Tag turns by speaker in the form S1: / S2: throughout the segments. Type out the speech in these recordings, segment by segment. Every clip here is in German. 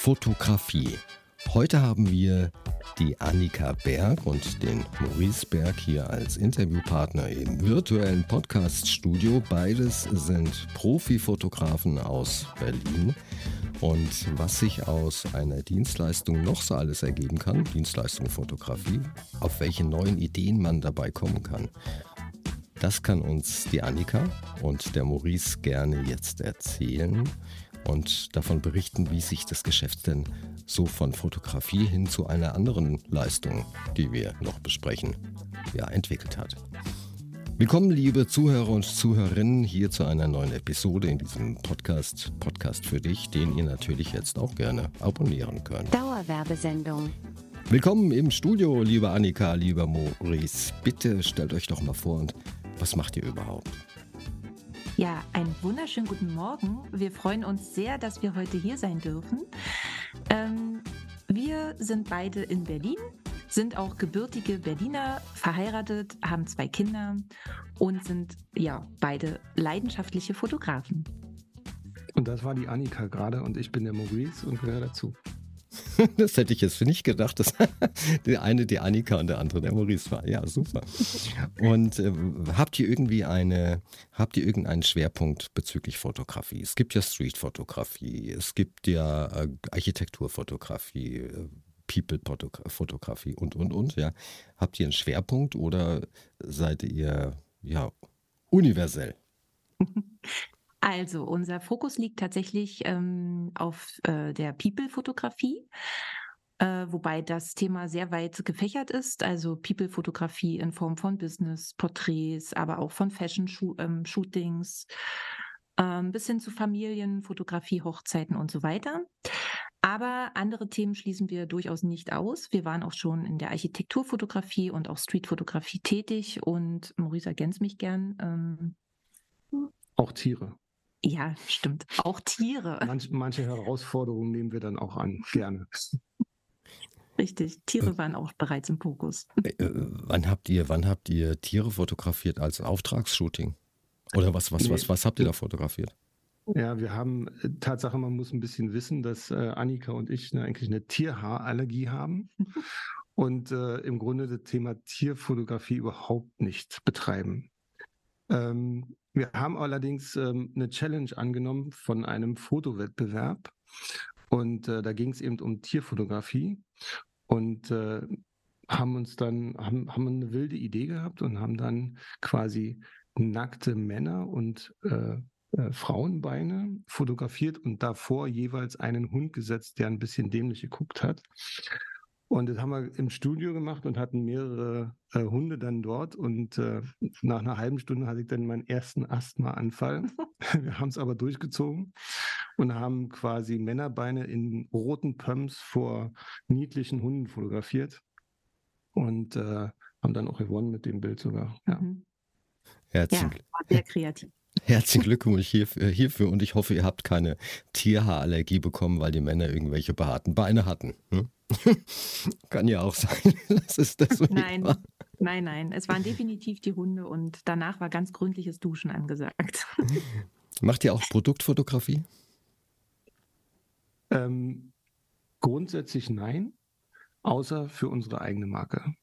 S1: Fotografie. Heute haben wir die Annika Berg und den Maurice Berg hier als Interviewpartner im virtuellen Podcast-Studio. Beides sind Profifotografen aus Berlin. Und was sich aus einer Dienstleistung noch so alles ergeben kann, Dienstleistung Fotografie, auf welche neuen Ideen man dabei kommen kann, das kann uns die Annika und der Maurice gerne jetzt erzählen und davon berichten, wie sich das Geschäft denn so von Fotografie hin zu einer anderen Leistung, die wir noch besprechen, ja, entwickelt hat. Willkommen, liebe Zuhörer und Zuhörerinnen, hier zu einer neuen Episode in diesem Podcast, Podcast für dich, den ihr natürlich jetzt auch gerne abonnieren könnt.
S2: Dauerwerbesendung.
S1: Willkommen im Studio, liebe Annika, lieber Maurice. Bitte stellt euch doch mal vor und was macht ihr überhaupt?
S3: Ja, einen wunderschönen guten Morgen. Wir freuen uns sehr, dass wir heute hier sein dürfen. Ähm, wir sind beide in Berlin, sind auch gebürtige Berliner, verheiratet, haben zwei Kinder und sind ja beide leidenschaftliche Fotografen.
S4: Und das war die Annika gerade und ich bin der Maurice und gehöre dazu.
S1: Das hätte ich jetzt nicht gedacht, dass der eine die Annika und der andere der Maurice war. Ja, super. Und äh, habt ihr irgendwie eine, habt ihr irgendeinen Schwerpunkt bezüglich Fotografie? Es gibt ja Streetfotografie, es gibt ja äh, Architekturfotografie, äh, People-Fotografie und, und, und, ja. Habt ihr einen Schwerpunkt oder seid ihr, ja, universell?
S3: Also, unser Fokus liegt tatsächlich ähm, auf äh, der People-Fotografie, äh, wobei das Thema sehr weit gefächert ist. Also People-Fotografie in Form von Business, Porträts, aber auch von Fashion-Shootings, ähm, bis hin zu Familienfotografie, Hochzeiten und so weiter. Aber andere Themen schließen wir durchaus nicht aus. Wir waren auch schon in der Architekturfotografie und auch Streetfotografie tätig und Maurice ergänzt mich gern.
S4: Ähm, auch Tiere.
S3: Ja, stimmt. Auch Tiere.
S4: Manch, manche Herausforderungen nehmen wir dann auch an, gerne.
S3: Richtig, Tiere waren auch bereits im Fokus.
S1: Äh, äh, wann habt ihr, wann habt ihr Tiere fotografiert als Auftragsshooting? Oder was, was, was, was habt ihr da fotografiert?
S4: Ja, wir haben äh, Tatsache, man muss ein bisschen wissen, dass äh, Annika und ich eine, eigentlich eine Tierhaarallergie haben und äh, im Grunde das Thema Tierfotografie überhaupt nicht betreiben. Ähm, wir haben allerdings ähm, eine Challenge angenommen von einem Fotowettbewerb und äh, da ging es eben um Tierfotografie und äh, haben uns dann haben, haben eine wilde Idee gehabt und haben dann quasi nackte Männer und äh, äh, Frauenbeine fotografiert und davor jeweils einen Hund gesetzt, der ein bisschen dämlich geguckt hat. Und das haben wir im Studio gemacht und hatten mehrere äh, Hunde dann dort. Und äh, nach einer halben Stunde hatte ich dann meinen ersten Asthmaanfall. wir haben es aber durchgezogen und haben quasi Männerbeine in roten Pumps vor niedlichen Hunden fotografiert. Und äh, haben dann auch gewonnen mit dem Bild sogar. Ja. Mhm.
S1: Herzlichen,
S3: ja, sehr kreativ.
S1: Herzlichen Glückwunsch hierfür, hierfür und ich hoffe, ihr habt keine Tierhaarallergie bekommen, weil die Männer irgendwelche behaarten Beine hatten. Hm? Kann ja auch sein, dass es das so
S3: Nein, nein, nein. Es waren definitiv die Hunde und danach war ganz gründliches Duschen angesagt.
S1: Macht ihr auch Produktfotografie?
S4: Ähm, grundsätzlich nein, außer für unsere eigene Marke.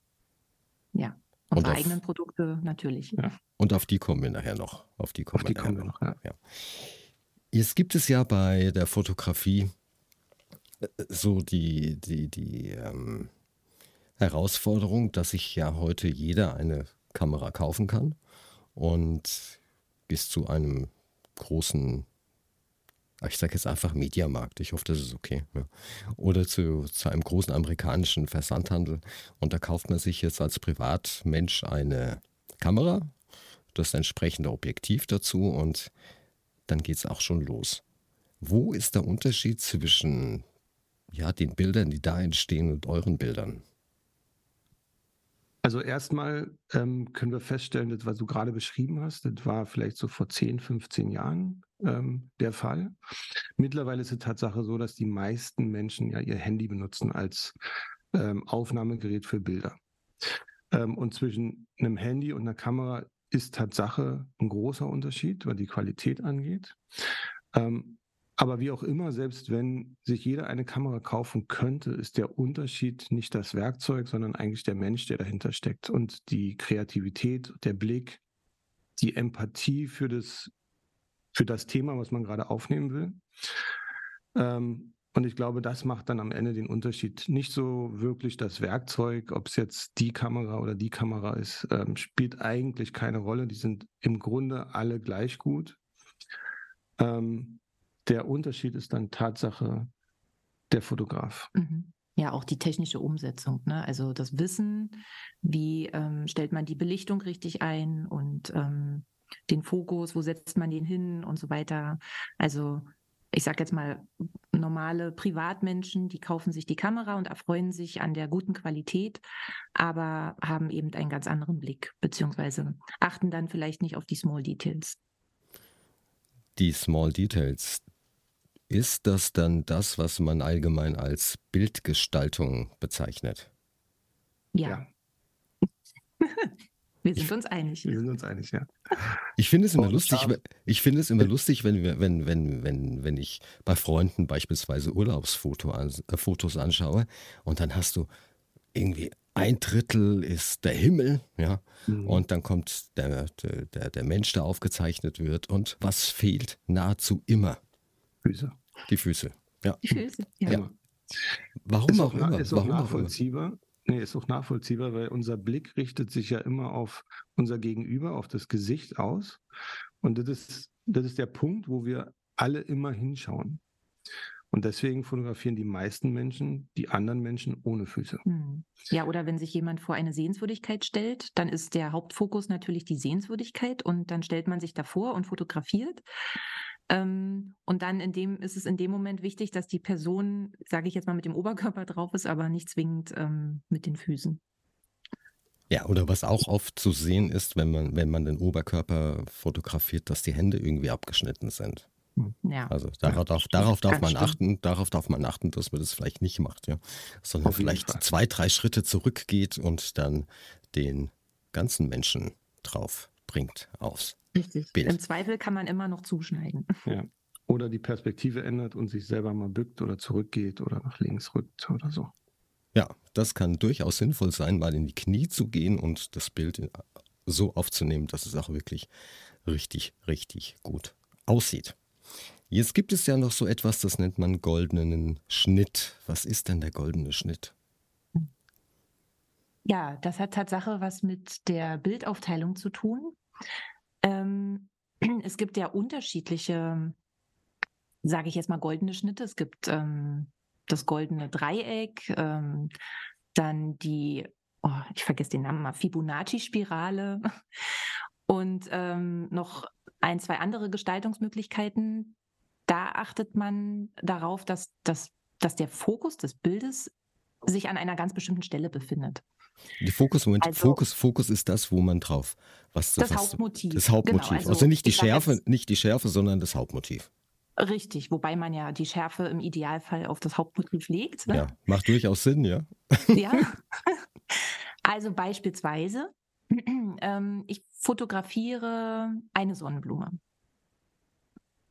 S3: Ja, unsere auf, eigenen Produkte natürlich. Ja.
S1: Und auf die kommen wir nachher noch. Auf die kommen,
S4: auf die wir, kommen wir noch. Ja. ja.
S1: Jetzt gibt es ja bei der Fotografie so die, die, die ähm, Herausforderung, dass sich ja heute jeder eine Kamera kaufen kann und bis zu einem großen, ich sage jetzt einfach Mediamarkt, ich hoffe, das ist okay, ja. oder zu, zu einem großen amerikanischen Versandhandel und da kauft man sich jetzt als Privatmensch eine Kamera, das entsprechende Objektiv dazu und dann geht es auch schon los. Wo ist der Unterschied zwischen ja, den Bildern, die da entstehen und euren Bildern?
S4: Also erstmal ähm, können wir feststellen, das, was du gerade beschrieben hast, das war vielleicht so vor 10, 15 Jahren ähm, der Fall. Mittlerweile ist es Tatsache so, dass die meisten Menschen ja ihr Handy benutzen als ähm, Aufnahmegerät für Bilder. Ähm, und zwischen einem Handy und einer Kamera ist Tatsache ein großer Unterschied, was die Qualität angeht. Aber wie auch immer, selbst wenn sich jeder eine Kamera kaufen könnte, ist der Unterschied nicht das Werkzeug, sondern eigentlich der Mensch, der dahinter steckt und die Kreativität, der Blick, die Empathie für das, für das Thema, was man gerade aufnehmen will. Ähm, und ich glaube, das macht dann am Ende den Unterschied. Nicht so wirklich das Werkzeug, ob es jetzt die Kamera oder die Kamera ist, ähm, spielt eigentlich keine Rolle. Die sind im Grunde alle gleich gut. Ähm, der Unterschied ist dann Tatsache der Fotograf.
S3: Mhm. Ja, auch die technische Umsetzung, ne? also das Wissen, wie ähm, stellt man die Belichtung richtig ein und ähm, den Fokus, wo setzt man den hin und so weiter. Also ich sage jetzt mal, normale Privatmenschen, die kaufen sich die Kamera und erfreuen sich an der guten Qualität, aber haben eben einen ganz anderen Blick, beziehungsweise achten dann vielleicht nicht auf die Small Details.
S1: Die Small Details, ist das dann das, was man allgemein als Bildgestaltung bezeichnet?
S3: Ja. ja. Wir sind uns einig.
S4: Wir sind uns einig, ja.
S1: Ich finde es immer lustig, ich finde es immer lustig, wenn, wenn, wenn, wenn, wenn ich bei Freunden beispielsweise Urlaubsfotos äh, anschaue und dann hast du irgendwie ein Drittel ist der Himmel, ja, mhm. und dann kommt der, der, der Mensch, der aufgezeichnet wird und was fehlt nahezu immer?
S4: Füße.
S1: Die Füße, ja.
S3: Die Füße, ja. ja.
S1: Warum
S4: ist
S1: auch, auch immer.
S4: Ist
S1: auch
S4: nachvollziehbar. Nee, ist auch nachvollziehbar, weil unser Blick richtet sich ja immer auf unser Gegenüber, auf das Gesicht aus. Und das ist, das ist der Punkt, wo wir alle immer hinschauen. Und deswegen fotografieren die meisten Menschen die anderen Menschen ohne Füße. Hm.
S3: Ja, oder wenn sich jemand vor eine Sehenswürdigkeit stellt, dann ist der Hauptfokus natürlich die Sehenswürdigkeit und dann stellt man sich davor und fotografiert. Ähm, und dann in dem ist es in dem Moment wichtig, dass die Person, sage ich jetzt mal, mit dem Oberkörper drauf ist, aber nicht zwingend ähm, mit den Füßen.
S1: Ja, oder was auch oft zu sehen ist, wenn man, wenn man den Oberkörper fotografiert, dass die Hände irgendwie abgeschnitten sind.
S3: Hm. Ja.
S1: Also darauf, darf, darauf darf man achten, darauf darf man achten, dass man das vielleicht nicht macht, ja. Sondern vielleicht Fall. zwei, drei Schritte zurückgeht und dann den ganzen Menschen drauf bringt aufs
S3: Richtig. Bild. Im Zweifel kann man immer noch zuschneiden.
S4: Ja. Oder die Perspektive ändert und sich selber mal bückt oder zurückgeht oder nach links rückt oder so.
S1: Ja, das kann durchaus sinnvoll sein, mal in die Knie zu gehen und das Bild so aufzunehmen, dass es auch wirklich richtig, richtig gut aussieht. Jetzt gibt es ja noch so etwas, das nennt man goldenen Schnitt. Was ist denn der goldene Schnitt?
S3: Ja, das hat Tatsache was mit der Bildaufteilung zu tun. Ähm, es gibt ja unterschiedliche, sage ich jetzt mal, goldene Schnitte. Es gibt ähm, das goldene Dreieck, ähm, dann die, oh, ich vergesse den Namen mal, Fibonacci-Spirale und ähm, noch ein, zwei andere Gestaltungsmöglichkeiten. Da achtet man darauf, dass, dass, dass der Fokus des Bildes sich an einer ganz bestimmten Stelle befindet.
S1: Die Fokus, Moment, also, Fokus, Fokus ist das, wo man drauf, was
S3: das was, Hauptmotiv.
S1: Das Hauptmotiv. Genau, also, also, nicht die Schärfe, jetzt, nicht die Schärfe, sondern das Hauptmotiv.
S3: Richtig, wobei man ja die Schärfe im Idealfall auf das Hauptmotiv legt.
S1: Ne? Ja, macht durchaus Sinn, ja.
S3: Ja. Also beispielsweise, ähm, ich fotografiere eine Sonnenblume.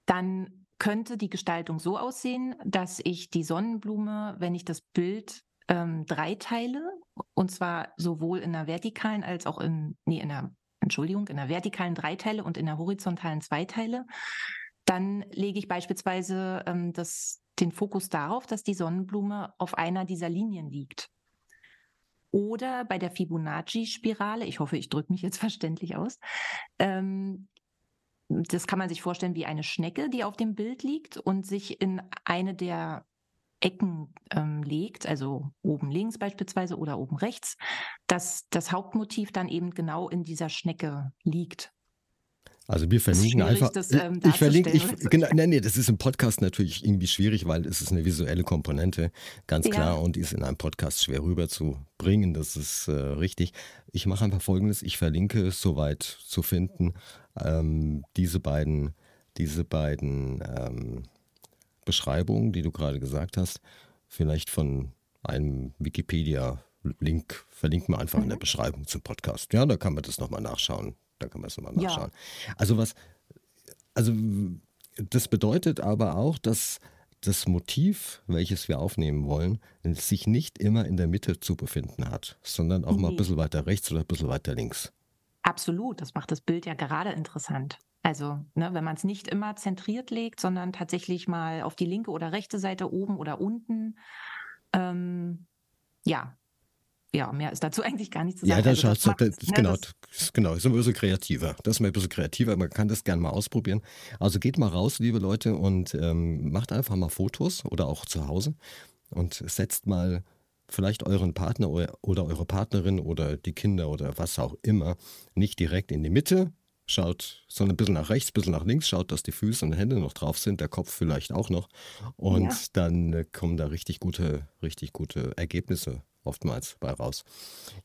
S3: Dann könnte die Gestaltung so aussehen, dass ich die Sonnenblume, wenn ich das Bild ähm, drei Teile, und zwar sowohl in der vertikalen als auch in, nee, in der, Entschuldigung, in der vertikalen drei Teile und in der horizontalen zwei Teile. Dann lege ich beispielsweise ähm, das, den Fokus darauf, dass die Sonnenblume auf einer dieser Linien liegt. Oder bei der Fibonacci-Spirale, ich hoffe, ich drücke mich jetzt verständlich aus, ähm, das kann man sich vorstellen wie eine Schnecke, die auf dem Bild liegt und sich in eine der Ecken ähm, legt, also oben links beispielsweise oder oben rechts, dass das Hauptmotiv dann eben genau in dieser Schnecke liegt.
S1: Also wir verlinken einfach. Das, ähm, ich verlinke, ich, genau, nee, nee, das ist im Podcast natürlich irgendwie schwierig, weil es ist eine visuelle Komponente, ganz klar, ja. und die ist in einem Podcast schwer rüberzubringen, das ist äh, richtig. Ich mache einfach folgendes, ich verlinke soweit zu finden ähm, diese beiden, diese beiden ähm, Beschreibung, die du gerade gesagt hast, vielleicht von einem Wikipedia-Link verlinken wir einfach mhm. in der mhm. Beschreibung zum Podcast. Ja, da kann man das nochmal nachschauen. Da kann man es nochmal nachschauen. Ja. Also was, also das bedeutet aber auch, dass das Motiv, welches wir aufnehmen wollen, sich nicht immer in der Mitte zu befinden hat, sondern auch mal ein bisschen weiter rechts oder ein bisschen weiter links.
S3: Absolut, das macht das Bild ja gerade interessant. Also, ne, wenn man es nicht immer zentriert legt, sondern tatsächlich mal auf die linke oder rechte Seite oben oder unten. Ähm, ja, ja, mehr ist dazu eigentlich gar nicht zu sagen.
S1: Ja, das, also, das, das, das, genau, das, genau, ist ein bisschen kreativer. Das ist ein bisschen kreativer, man kann das gerne mal ausprobieren. Also geht mal raus, liebe Leute, und ähm, macht einfach mal Fotos oder auch zu Hause und setzt mal vielleicht euren Partner oder eure Partnerin oder die Kinder oder was auch immer nicht direkt in die Mitte, schaut so ein bisschen nach rechts, ein bisschen nach links, schaut, dass die Füße und Hände noch drauf sind, der Kopf vielleicht auch noch. Und ja. dann äh, kommen da richtig gute, richtig gute Ergebnisse oftmals bei raus.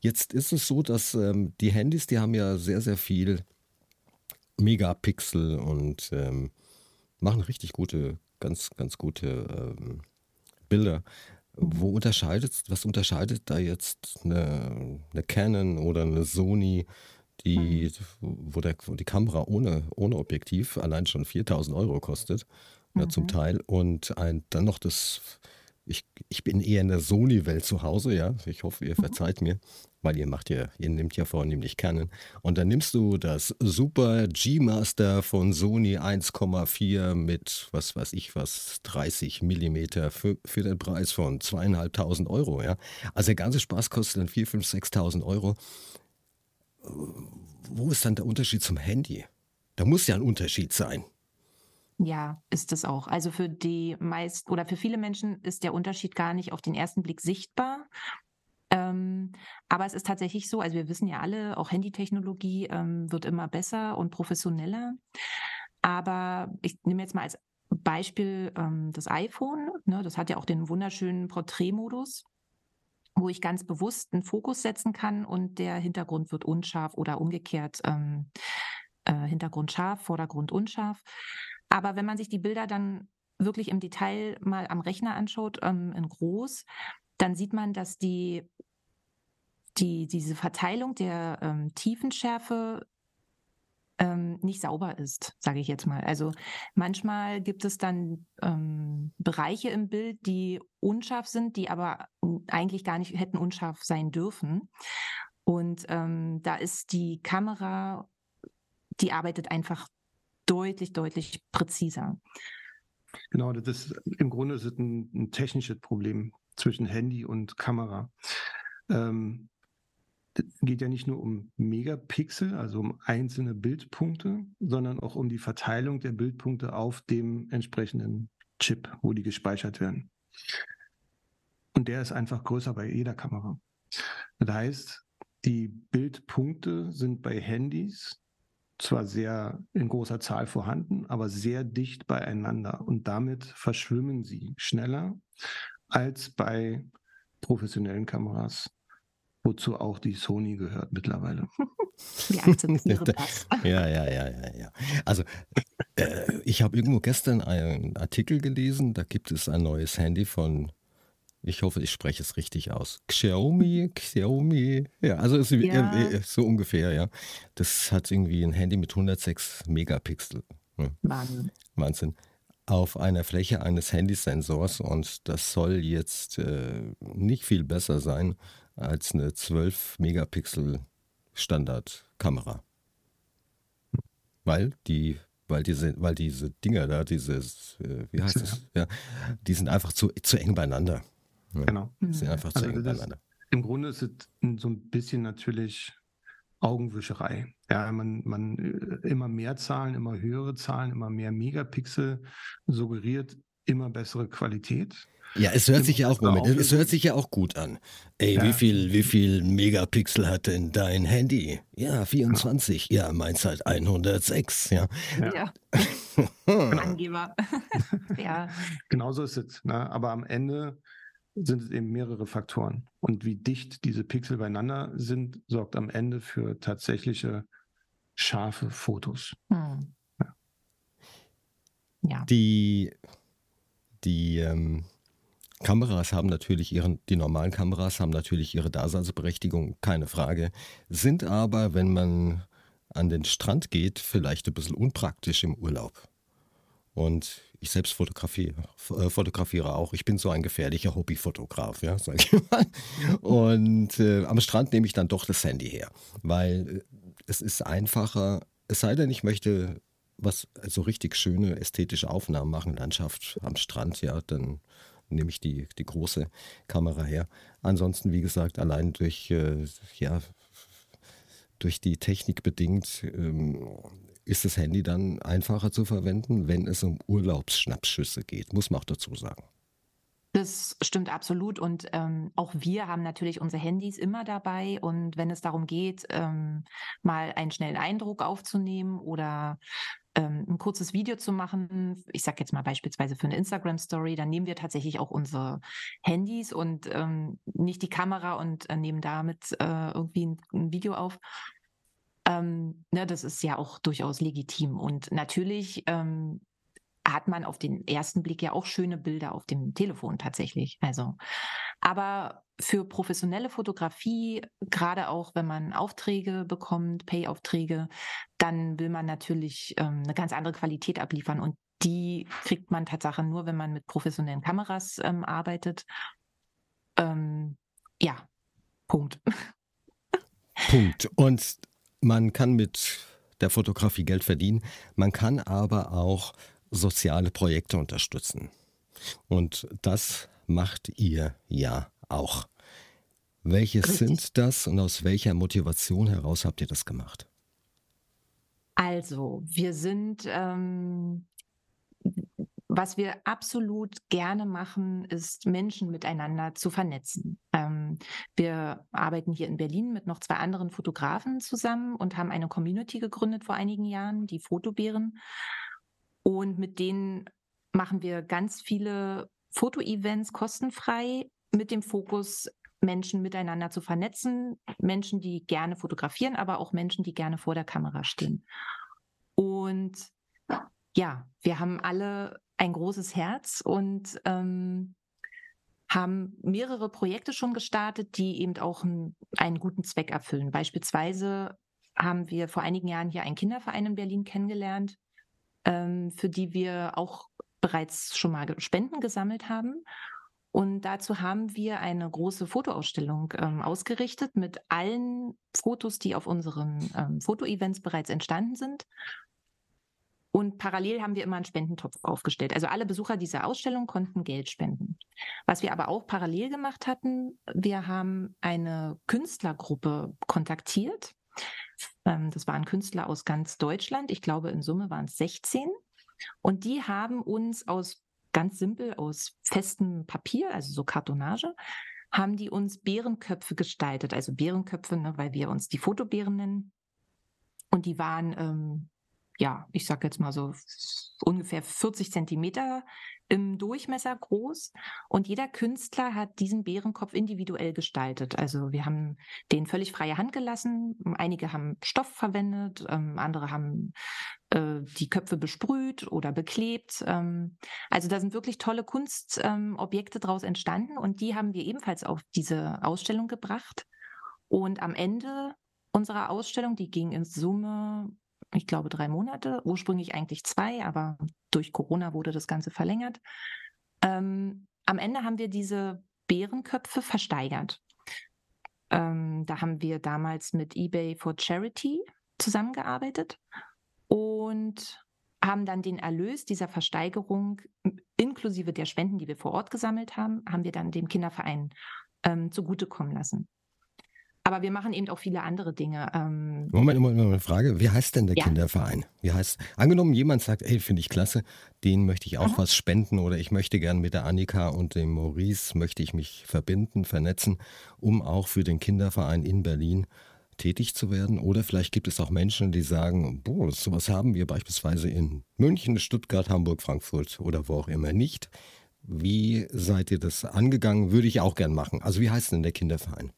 S1: Jetzt ist es so, dass ähm, die Handys, die haben ja sehr, sehr viel Megapixel und ähm, machen richtig gute, ganz, ganz gute ähm, Bilder. Wo unterscheidet, was unterscheidet da jetzt eine, eine Canon oder eine Sony, die, wo, der, wo die Kamera ohne, ohne Objektiv allein schon 4000 Euro kostet, mhm. ja, zum Teil, und ein, dann noch das ich, ich bin eher in der Sony-Welt zu Hause, ja. Ich hoffe, ihr verzeiht mir, weil ihr macht ja, ihr nehmt ja vornehmlich Canon. Und dann nimmst du das Super G-Master von Sony 1,4 mit, was weiß ich was, 30 Millimeter für, für den Preis von zweieinhalbtausend Euro, ja. Also der ganze Spaß kostet dann 4, 5, 6.000 Euro. Wo ist dann der Unterschied zum Handy? Da muss ja ein Unterschied sein.
S3: Ja, ist es auch. Also für die meisten oder für viele Menschen ist der Unterschied gar nicht auf den ersten Blick sichtbar. Ähm, aber es ist tatsächlich so, also wir wissen ja alle, auch Handytechnologie ähm, wird immer besser und professioneller. Aber ich nehme jetzt mal als Beispiel ähm, das iPhone. Ne, das hat ja auch den wunderschönen Porträtmodus, wo ich ganz bewusst einen Fokus setzen kann und der Hintergrund wird unscharf oder umgekehrt ähm, äh, Hintergrund scharf, Vordergrund unscharf. Aber wenn man sich die Bilder dann wirklich im Detail mal am Rechner anschaut, ähm, in groß, dann sieht man, dass die, die diese Verteilung der ähm, Tiefenschärfe ähm, nicht sauber ist, sage ich jetzt mal. Also manchmal gibt es dann ähm, Bereiche im Bild, die unscharf sind, die aber eigentlich gar nicht hätten unscharf sein dürfen. Und ähm, da ist die Kamera, die arbeitet einfach deutlich, deutlich präziser.
S4: Genau, das ist im Grunde ist es ein, ein technisches Problem zwischen Handy und Kamera. Ähm, geht ja nicht nur um Megapixel, also um einzelne Bildpunkte, sondern auch um die Verteilung der Bildpunkte auf dem entsprechenden Chip, wo die gespeichert werden. Und der ist einfach größer bei jeder Kamera. Das heißt, die Bildpunkte sind bei Handys zwar sehr in großer Zahl vorhanden, aber sehr dicht beieinander und damit verschwimmen sie schneller als bei professionellen Kameras, wozu auch die Sony gehört mittlerweile.
S3: Wir akzeptieren das.
S1: Ja, ja, ja, ja, ja. Also äh, ich habe irgendwo gestern einen Artikel gelesen, da gibt es ein neues Handy von ich hoffe, ich spreche es richtig aus. Xiaomi, Xiaomi. Ja, also ist ja. Äh, so ungefähr, ja. Das hat irgendwie ein Handy mit 106 Megapixel.
S3: Hm. Wahnsinn.
S1: Wahnsinn. Auf einer Fläche eines Handysensors und das soll jetzt äh, nicht viel besser sein als eine 12 Megapixel Standardkamera. Weil die weil diese, weil diese Dinger da, dieses, äh, wie heißt das? Ja, die sind einfach zu, zu eng beieinander.
S4: Ja. Genau.
S1: Mhm. Sind einfach zu also eng
S4: beieinander. Im Grunde ist es so ein bisschen natürlich Augenwischerei. Ja, man, man äh, immer mehr Zahlen, immer höhere Zahlen, immer mehr Megapixel suggeriert immer bessere Qualität.
S1: Ja, es hört sich ja auch, Moment, es hört sich ja auch gut an. Ey, ja. wie viel, wie viel Megapixel hat denn dein Handy? Ja, 24. Ja, ja meins hat 106, ja.
S3: Ja. genau. Angeber.
S4: ja. Genauso ist es. Ne? Aber am Ende sind es eben mehrere Faktoren. Und wie dicht diese Pixel beieinander sind, sorgt am Ende für tatsächliche scharfe Fotos. Hm.
S1: Ja. ja. Die, die ähm, Kameras haben natürlich ihren, die normalen Kameras haben natürlich ihre Daseinsberechtigung, keine Frage, sind aber, wenn man an den Strand geht, vielleicht ein bisschen unpraktisch im Urlaub. Und ich selbst fotografiere, äh, fotografiere auch. Ich bin so ein gefährlicher Hobbyfotograf, ja, sag ich mal. Und äh, am Strand nehme ich dann doch das Handy her, weil äh, es ist einfacher, es sei denn, ich möchte was so richtig schöne ästhetische Aufnahmen machen, Landschaft am Strand, ja, dann nehme ich die, die große Kamera her. Ansonsten, wie gesagt, allein durch, äh, ja, durch die Technik bedingt ähm, ist das Handy dann einfacher zu verwenden, wenn es um Urlaubsschnappschüsse geht, muss man auch dazu sagen.
S3: Das stimmt absolut. Und ähm, auch wir haben natürlich unsere Handys immer dabei. Und wenn es darum geht, ähm, mal einen schnellen Eindruck aufzunehmen oder ähm, ein kurzes Video zu machen, ich sage jetzt mal beispielsweise für eine Instagram-Story, dann nehmen wir tatsächlich auch unsere Handys und ähm, nicht die Kamera und äh, nehmen damit äh, irgendwie ein, ein Video auf. Ähm, ne, das ist ja auch durchaus legitim. Und natürlich ähm, hat man auf den ersten Blick ja auch schöne Bilder auf dem Telefon tatsächlich. Also, aber für professionelle Fotografie, gerade auch wenn man Aufträge bekommt, Pay-Aufträge, dann will man natürlich ähm, eine ganz andere Qualität abliefern und die kriegt man tatsächlich nur, wenn man mit professionellen Kameras ähm, arbeitet. Ähm, ja, Punkt.
S1: Punkt. Und man kann mit der Fotografie Geld verdienen. Man kann aber auch soziale Projekte unterstützen. Und das macht ihr ja auch. Welche sind das und aus welcher Motivation heraus habt ihr das gemacht?
S3: Also, wir sind ähm, was wir absolut gerne machen, ist Menschen miteinander zu vernetzen. Ähm, wir arbeiten hier in Berlin mit noch zwei anderen Fotografen zusammen und haben eine Community gegründet vor einigen Jahren, die Fotobären. Und mit denen machen wir ganz viele Fotoevents kostenfrei mit dem Fokus, Menschen miteinander zu vernetzen. Menschen, die gerne fotografieren, aber auch Menschen, die gerne vor der Kamera stehen. Und ja, wir haben alle ein großes Herz und ähm, haben mehrere Projekte schon gestartet, die eben auch einen, einen guten Zweck erfüllen. Beispielsweise haben wir vor einigen Jahren hier einen Kinderverein in Berlin kennengelernt, ähm, für die wir auch bereits schon mal Spenden gesammelt haben. Und dazu haben wir eine große Fotoausstellung ähm, ausgerichtet mit allen Fotos, die auf unseren ähm, Fotoevents bereits entstanden sind. Und parallel haben wir immer einen Spendentopf aufgestellt. Also alle Besucher dieser Ausstellung konnten Geld spenden. Was wir aber auch parallel gemacht hatten, wir haben eine Künstlergruppe kontaktiert. Ähm, das waren Künstler aus ganz Deutschland. Ich glaube, in Summe waren es 16. Und die haben uns aus ganz simpel aus festem Papier, also so Kartonage, haben die uns Bärenköpfe gestaltet. Also Bärenköpfe, ne, weil wir uns die Fotobären nennen. Und die waren ähm, ja, ich sag jetzt mal so ungefähr 40 Zentimeter im Durchmesser groß. Und jeder Künstler hat diesen Bärenkopf individuell gestaltet. Also wir haben den völlig freie Hand gelassen. Einige haben Stoff verwendet, ähm, andere haben äh, die Köpfe besprüht oder beklebt. Ähm, also da sind wirklich tolle Kunstobjekte ähm, daraus entstanden und die haben wir ebenfalls auf diese Ausstellung gebracht. Und am Ende unserer Ausstellung, die ging in Summe ich glaube, drei Monate, ursprünglich eigentlich zwei, aber durch Corona wurde das Ganze verlängert. Ähm, am Ende haben wir diese Bärenköpfe versteigert. Ähm, da haben wir damals mit eBay for Charity zusammengearbeitet und haben dann den Erlös dieser Versteigerung inklusive der Spenden, die wir vor Ort gesammelt haben, haben wir dann dem Kinderverein ähm, zugutekommen lassen. Aber wir machen eben auch viele andere Dinge.
S1: Ähm Moment, Moment, Moment, Frage. Wie heißt denn der ja. Kinderverein? Wie heißt, angenommen, jemand sagt, ey, finde ich klasse, den möchte ich auch Aha. was spenden oder ich möchte gern mit der Annika und dem Maurice, möchte ich mich verbinden, vernetzen, um auch für den Kinderverein in Berlin tätig zu werden. Oder vielleicht gibt es auch Menschen, die sagen, boah, sowas haben wir beispielsweise in München, Stuttgart, Hamburg, Frankfurt oder wo auch immer nicht. Wie seid ihr das angegangen? Würde ich auch gern machen. Also wie heißt denn der Kinderverein?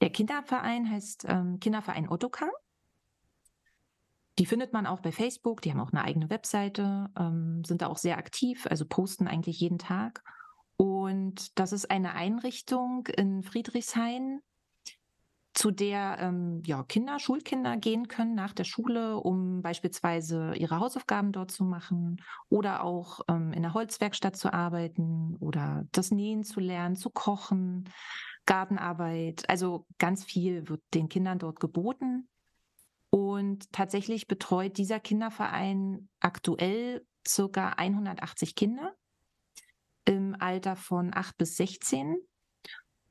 S3: Der Kinderverein heißt ähm, Kinderverein Ottokar. Die findet man auch bei Facebook, die haben auch eine eigene Webseite, ähm, sind da auch sehr aktiv, also posten eigentlich jeden Tag. Und das ist eine Einrichtung in Friedrichshain, zu der ähm, ja, Kinder, Schulkinder gehen können nach der Schule, um beispielsweise ihre Hausaufgaben dort zu machen oder auch ähm, in der Holzwerkstatt zu arbeiten oder das Nähen zu lernen, zu kochen, Gartenarbeit. Also ganz viel wird den Kindern dort geboten. Und tatsächlich betreut dieser Kinderverein aktuell circa 180 Kinder im Alter von 8 bis 16.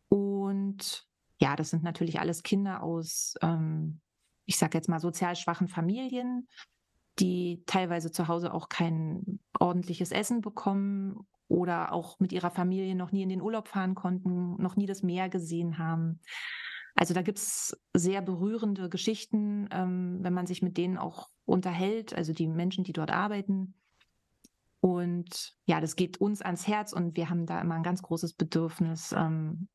S3: Und ja, das sind natürlich alles Kinder aus, ähm, ich sage jetzt mal, sozial schwachen Familien, die teilweise zu Hause auch kein ordentliches Essen bekommen oder auch mit ihrer Familie noch nie in den Urlaub fahren konnten, noch nie das Meer gesehen haben. Also da gibt es sehr berührende Geschichten, ähm, wenn man sich mit denen auch unterhält, also die Menschen, die dort arbeiten. Und ja, das geht uns ans Herz und wir haben da immer ein ganz großes Bedürfnis, ähm,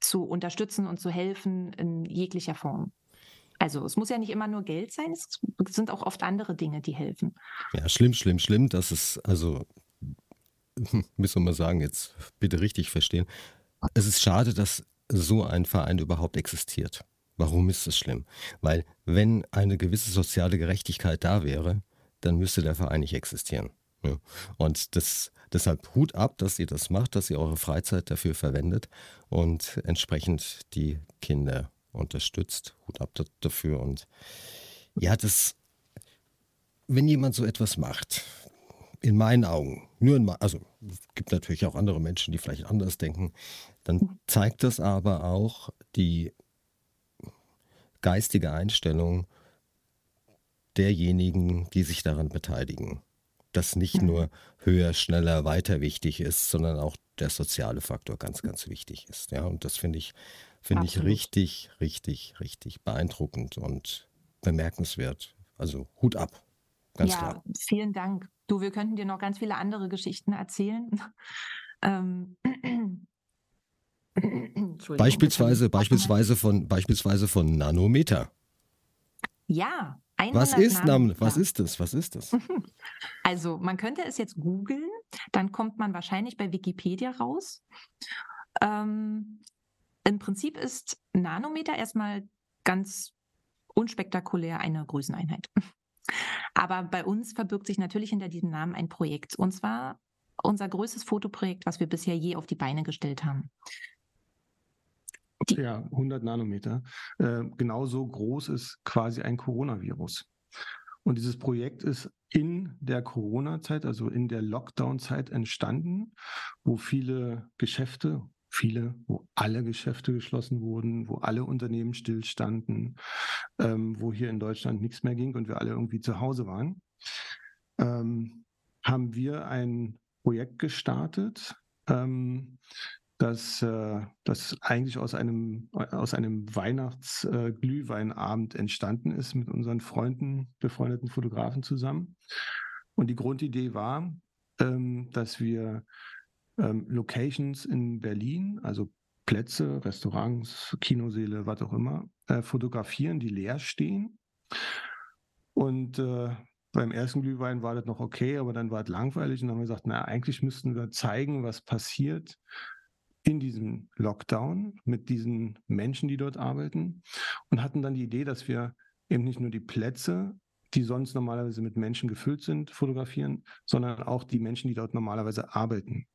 S3: zu unterstützen und zu helfen in jeglicher Form. Also es muss ja nicht immer nur Geld sein, es sind auch oft andere Dinge, die helfen.
S1: Ja, schlimm, schlimm, schlimm. Das ist, also, müssen wir mal sagen, jetzt bitte richtig verstehen. Es ist schade, dass so ein Verein überhaupt existiert. Warum ist es schlimm? Weil wenn eine gewisse soziale Gerechtigkeit da wäre, dann müsste der Verein nicht existieren. Ja. Und das, deshalb Hut ab, dass ihr das macht, dass ihr eure Freizeit dafür verwendet und entsprechend die Kinder unterstützt. Hut ab dafür. Und ja, das, wenn jemand so etwas macht, in meinen Augen, nur in, also es gibt natürlich auch andere Menschen, die vielleicht anders denken, dann zeigt das aber auch die geistige Einstellung derjenigen, die sich daran beteiligen dass nicht nur höher, schneller, weiter wichtig ist, sondern auch der soziale Faktor ganz, ganz wichtig ist. Ja, und das finde ich, finde ich richtig, richtig, richtig beeindruckend und bemerkenswert. Also Hut ab. Ganz ja, klar.
S3: vielen Dank. Du, wir könnten dir noch ganz viele andere Geschichten erzählen. Ähm,
S1: beispielsweise, beispielsweise von, beispielsweise von Nanometer.
S3: Ja,
S1: was ist Namen? Was ist das? Was ist das?
S3: Also, man könnte es jetzt googeln, dann kommt man wahrscheinlich bei Wikipedia raus. Ähm, Im Prinzip ist Nanometer erstmal ganz unspektakulär eine Größeneinheit. Aber bei uns verbirgt sich natürlich hinter diesem Namen ein Projekt. Und zwar unser größtes Fotoprojekt, was wir bisher je auf die Beine gestellt haben.
S4: Die ja, 100 Nanometer. Äh, genauso groß ist quasi ein Coronavirus. Und dieses Projekt ist in der Corona-Zeit, also in der Lockdown-Zeit entstanden, wo viele Geschäfte, viele, wo alle Geschäfte geschlossen wurden, wo alle Unternehmen stillstanden, ähm, wo hier in Deutschland nichts mehr ging und wir alle irgendwie zu Hause waren, ähm, haben wir ein Projekt gestartet, ähm, dass äh, das eigentlich aus einem, aus einem Weihnachtsglühweinabend äh, entstanden ist mit unseren Freunden, befreundeten Fotografen zusammen. Und die Grundidee war, ähm, dass wir ähm, Locations in Berlin, also Plätze, Restaurants, Kinoseele, was auch immer, äh, fotografieren, die leer stehen. Und äh, beim ersten Glühwein war das noch okay, aber dann war es langweilig und dann haben wir gesagt, na, eigentlich müssten wir zeigen, was passiert, in diesem Lockdown mit diesen Menschen, die dort arbeiten und hatten dann die Idee, dass wir eben nicht nur die Plätze, die sonst normalerweise mit Menschen gefüllt sind, fotografieren, sondern auch die Menschen, die dort normalerweise arbeiten.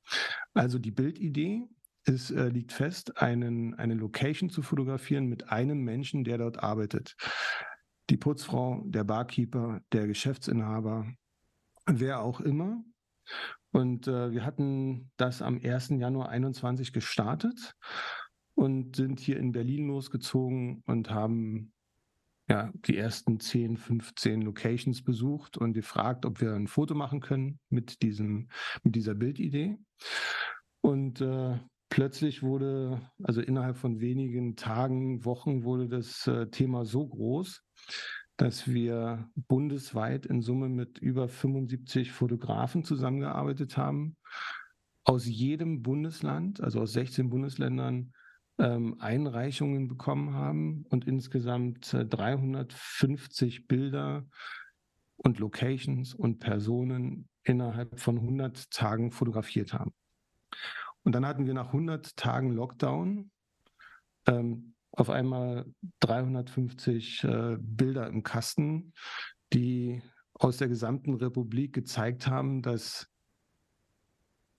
S4: Also die Bildidee ist, äh, liegt fest, einen, eine Location zu fotografieren mit einem Menschen, der dort arbeitet. Die Putzfrau, der Barkeeper, der Geschäftsinhaber, wer auch immer. Und äh, wir hatten das am 1. Januar 21 gestartet und sind hier in Berlin losgezogen und haben ja, die ersten 10, 15 Locations besucht und gefragt, ob wir ein Foto machen können mit, diesem, mit dieser Bildidee. Und äh, plötzlich wurde, also innerhalb von wenigen Tagen, Wochen, wurde das äh, Thema so groß, dass wir bundesweit in Summe mit über 75 Fotografen zusammengearbeitet haben, aus jedem Bundesland, also aus 16 Bundesländern, ähm, Einreichungen bekommen haben und insgesamt 350 äh, Bilder und Locations und Personen innerhalb von 100 Tagen fotografiert haben. Und dann hatten wir nach 100 Tagen Lockdown ähm, auf einmal 350 äh, Bilder im Kasten, die aus der gesamten Republik gezeigt haben, dass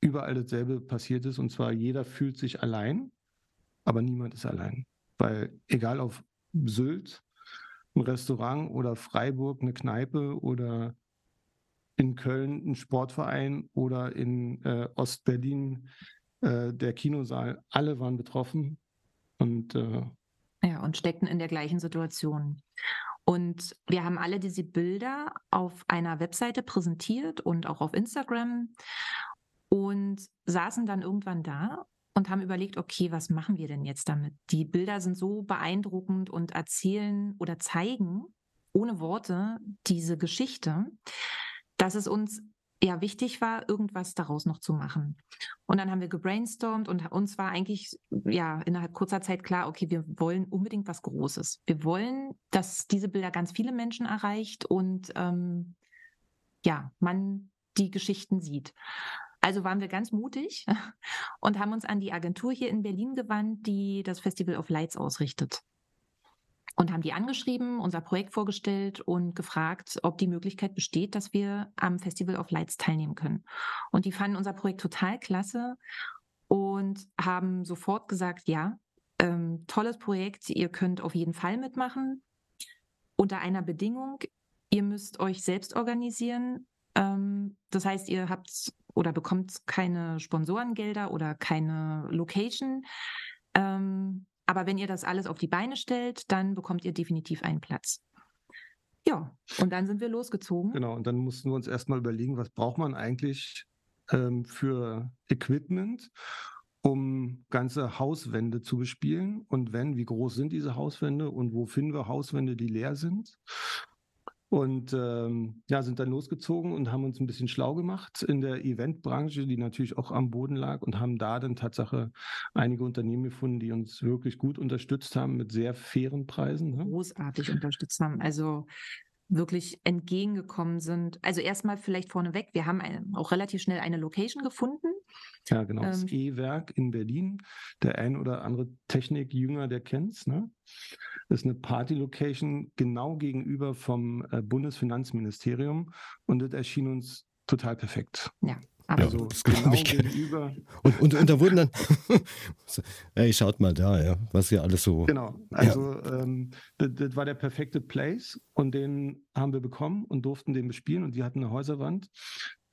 S4: überall dasselbe passiert ist. Und zwar jeder fühlt sich allein, aber niemand ist allein. Weil egal auf Sylt, ein Restaurant oder Freiburg eine Kneipe oder in Köln ein Sportverein oder in äh, Ostberlin äh, der Kinosaal, alle waren betroffen und äh,
S3: ja, und steckten in der gleichen Situation. Und wir haben alle diese Bilder auf einer Webseite präsentiert und auch auf Instagram und saßen dann irgendwann da und haben überlegt, okay, was machen wir denn jetzt damit? Die Bilder sind so beeindruckend und erzählen oder zeigen ohne Worte diese Geschichte, dass es uns ja wichtig war, irgendwas daraus noch zu machen. Und dann haben wir gebrainstormt und uns war eigentlich ja innerhalb kurzer Zeit klar, okay, wir wollen unbedingt was Großes. Wir wollen, dass diese Bilder ganz viele Menschen erreicht und ähm, ja, man die Geschichten sieht. Also waren wir ganz mutig und haben uns an die Agentur hier in Berlin gewandt, die das Festival of Lights ausrichtet und haben die angeschrieben, unser Projekt vorgestellt und gefragt, ob die Möglichkeit besteht, dass wir am Festival of Lights teilnehmen können. Und die fanden unser Projekt total klasse und haben sofort gesagt, ja, ähm, tolles Projekt, ihr könnt auf jeden Fall mitmachen. Unter einer Bedingung, ihr müsst euch selbst organisieren. Ähm, das heißt, ihr habt oder bekommt keine Sponsorengelder oder keine Location. Ähm, aber wenn ihr das alles auf die Beine stellt, dann bekommt ihr definitiv einen Platz. Ja, und dann sind wir losgezogen.
S4: Genau, und dann mussten wir uns erstmal überlegen, was braucht man eigentlich ähm, für Equipment, um ganze Hauswände zu bespielen. Und wenn, wie groß sind diese Hauswände und wo finden wir Hauswände, die leer sind? Und ähm, ja, sind dann losgezogen und haben uns ein bisschen schlau gemacht in der Eventbranche, die natürlich auch am Boden lag und haben da dann Tatsache einige Unternehmen gefunden, die uns wirklich gut unterstützt haben mit sehr fairen Preisen.
S3: Ne? Großartig unterstützt haben. Also wirklich entgegengekommen sind. Also erstmal vielleicht vorneweg, wir haben eine, auch relativ schnell eine Location gefunden.
S4: Ja, genau. Das ähm, E-Werk in Berlin. Der ein oder andere Technikjünger, der kennt es. Ne? Das ist eine Party-Location genau gegenüber vom äh, Bundesfinanzministerium und das erschien uns total perfekt.
S3: Ja,
S1: also ja, das genau ich gegenüber. Und, und, und da wurden dann, ey, schaut mal da, ja, was hier alles so.
S4: Genau, also ja. ähm, das, das, war der perfekte Place und den haben wir bekommen und durften den bespielen und die hatten eine Häuserwand.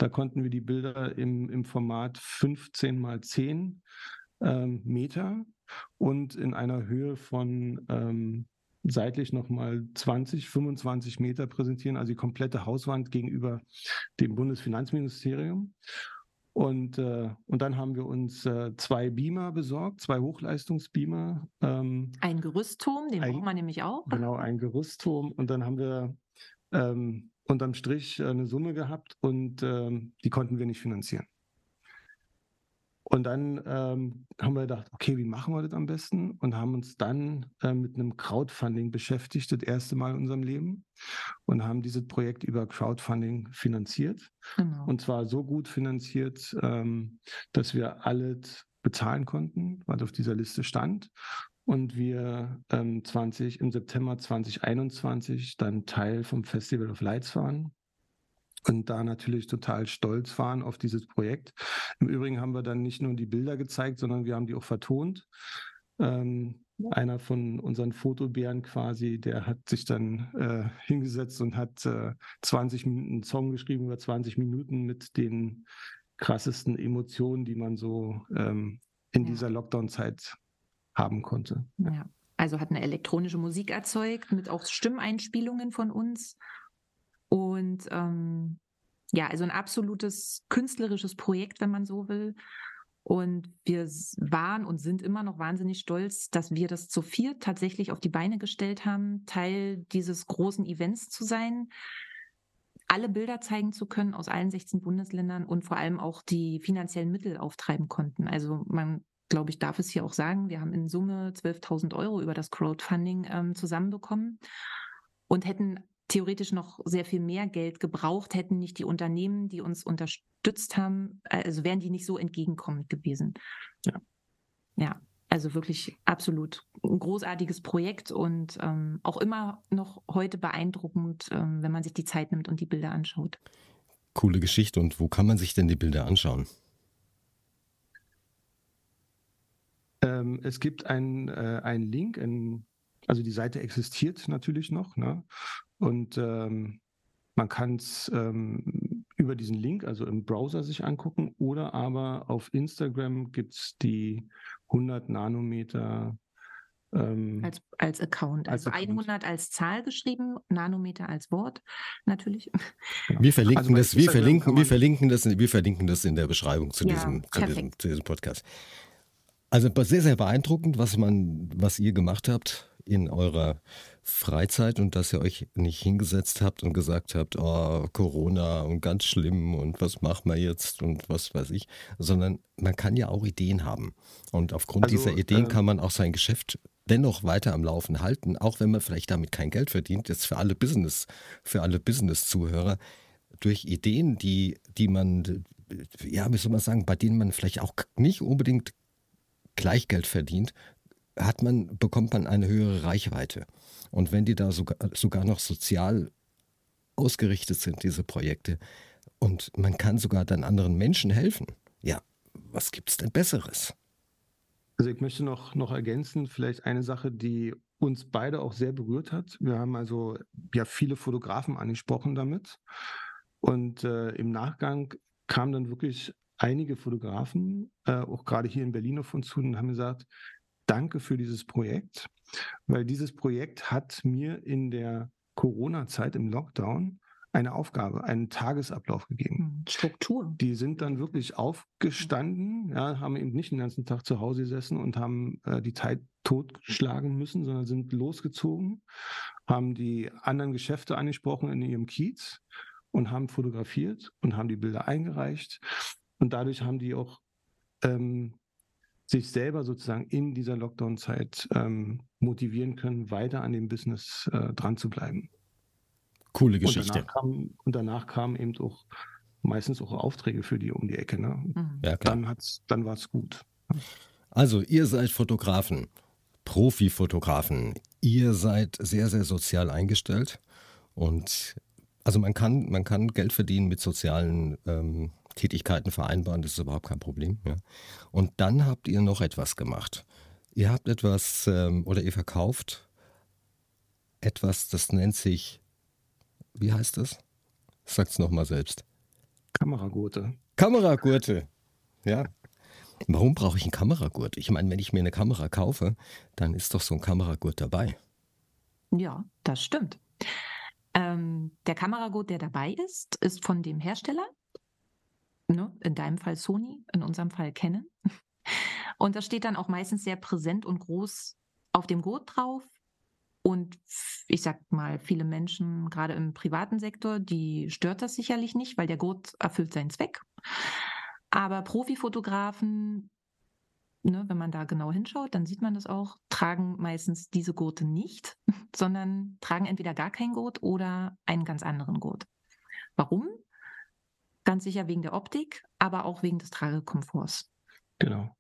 S4: Da konnten wir die Bilder im, im Format 15 mal 10 ähm, Meter und in einer Höhe von ähm, seitlich nochmal 20, 25 Meter präsentieren, also die komplette Hauswand gegenüber dem Bundesfinanzministerium. Und, äh, und dann haben wir uns äh, zwei Beamer besorgt, zwei Hochleistungsbeamer.
S3: Ähm, ein Gerüstturm, den ein, braucht man nämlich auch.
S4: Genau, ein Gerüstturm. Und dann haben wir ähm, unterm Strich eine Summe gehabt und ähm, die konnten wir nicht finanzieren. Und dann ähm, haben wir gedacht, okay, wie machen wir das am besten? Und haben uns dann äh, mit einem Crowdfunding beschäftigt, das erste Mal in unserem Leben. Und haben dieses Projekt über Crowdfunding finanziert. Genau. Und zwar so gut finanziert, ähm, dass wir alles bezahlen konnten, was auf dieser Liste stand. Und wir ähm, 20, im September 2021 dann Teil vom Festival of Lights waren und da natürlich total stolz waren auf dieses Projekt. Im Übrigen haben wir dann nicht nur die Bilder gezeigt, sondern wir haben die auch vertont. Ähm, einer von unseren Fotobären quasi, der hat sich dann äh, hingesetzt und hat äh, 20 Minuten einen Song geschrieben über 20 Minuten mit den krassesten Emotionen, die man so ähm, in ja. dieser Lockdown-Zeit haben konnte.
S3: Ja. Also hat eine elektronische Musik erzeugt mit auch Stimmeinspielungen von uns und ähm, ja, also ein absolutes künstlerisches Projekt, wenn man so will. Und wir waren und sind immer noch wahnsinnig stolz, dass wir das zu viert tatsächlich auf die Beine gestellt haben, Teil dieses großen Events zu sein, alle Bilder zeigen zu können aus allen 16 Bundesländern und vor allem auch die finanziellen Mittel auftreiben konnten. Also man, glaube ich, darf es hier auch sagen, wir haben in Summe 12.000 Euro über das Crowdfunding ähm, zusammenbekommen und hätten theoretisch noch sehr viel mehr Geld gebraucht, hätten nicht die Unternehmen, die uns unterstützt haben, also wären die nicht so entgegenkommend gewesen. Ja. Ja. Also wirklich absolut ein großartiges Projekt und ähm, auch immer noch heute beeindruckend, ähm, wenn man sich die Zeit nimmt und die Bilder anschaut.
S1: Coole Geschichte. Und wo kann man sich denn die Bilder anschauen?
S4: Ähm, es gibt einen äh, Link, in, also die Seite existiert natürlich noch. Ne? Und ähm, man kann es ähm, über diesen Link, also im Browser, sich angucken oder aber auf Instagram gibt es die 100 Nanometer.
S3: Ähm, als, als Account. Also als 100 als Zahl geschrieben, Nanometer als Wort natürlich.
S1: Genau. Wir verlinken also das, wir verlinken, wir verlinken das, wir verlinken das in der Beschreibung zu, ja, diesem, zu diesem, zu diesem Podcast. Also sehr, sehr beeindruckend, was man, was ihr gemacht habt in eurer Freizeit und dass ihr euch nicht hingesetzt habt und gesagt habt, oh, Corona und ganz schlimm und was machen wir jetzt und was weiß ich, sondern man kann ja auch Ideen haben. Und aufgrund also, dieser Ideen äh, kann man auch sein Geschäft dennoch weiter am Laufen halten, auch wenn man vielleicht damit kein Geld verdient, jetzt für alle Business, für alle Business-Zuhörer, durch Ideen, die, die man, ja, wie soll man sagen, bei denen man vielleicht auch nicht unbedingt Gleichgeld verdient, hat man, bekommt man eine höhere Reichweite. Und wenn die da sogar, sogar noch sozial ausgerichtet sind, diese Projekte, und man kann sogar dann anderen Menschen helfen, ja, was gibt es denn Besseres?
S4: Also ich möchte noch, noch ergänzen, vielleicht eine Sache, die uns beide auch sehr berührt hat. Wir haben also ja viele Fotografen angesprochen damit. Und äh, im Nachgang kamen dann wirklich einige Fotografen, äh, auch gerade hier in Berlin auf uns zu und haben gesagt, danke für dieses Projekt, weil dieses Projekt hat mir in der Corona-Zeit im Lockdown eine Aufgabe, einen Tagesablauf gegeben. Hm,
S3: Struktur.
S4: Die sind dann wirklich aufgestanden, ja, haben eben nicht den ganzen Tag zu Hause gesessen und haben äh, die Zeit totschlagen müssen, sondern sind losgezogen, haben die anderen Geschäfte angesprochen in ihrem Kiez und haben fotografiert und haben die Bilder eingereicht. Und dadurch haben die auch ähm, sich selber sozusagen in dieser Lockdown-Zeit ähm, motivieren können, weiter an dem Business äh, dran zu bleiben.
S1: Coole Geschichte.
S4: Und danach, kam, und danach kamen eben auch meistens auch Aufträge für die um die Ecke. Ne?
S1: Mhm. Ja, klar.
S4: Dann, hat's, dann war es gut.
S1: Also, ihr seid Fotografen, Profi-Fotografen. Ihr seid sehr, sehr sozial eingestellt. Und also man kann, man kann Geld verdienen mit sozialen ähm, Tätigkeiten vereinbaren, das ist überhaupt kein Problem. Ja. Und dann habt ihr noch etwas gemacht. Ihr habt etwas ähm, oder ihr verkauft etwas, das nennt sich, wie heißt das? Sag's nochmal selbst.
S4: Kameragurte.
S1: Kameragurte, ja. Warum brauche ich einen Kameragurt? Ich meine, wenn ich mir eine Kamera kaufe, dann ist doch so ein Kameragurt dabei.
S3: Ja, das stimmt. Ähm, der Kameragurt, der dabei ist, ist von dem Hersteller ne, in deinem Fall Sony, in unserem Fall Canon. Und das steht dann auch meistens sehr präsent und groß auf dem Gurt drauf. Und ich sag mal, viele Menschen, gerade im privaten Sektor, die stört das sicherlich nicht, weil der Gurt erfüllt seinen Zweck. Aber Profifotografen, ne, wenn man da genau hinschaut, dann sieht man das auch, tragen meistens diese Gurte nicht, sondern tragen entweder gar keinen Gurt oder einen ganz anderen Gurt. Warum? Ganz sicher wegen der Optik, aber auch wegen des Tragekomforts.
S4: Genau.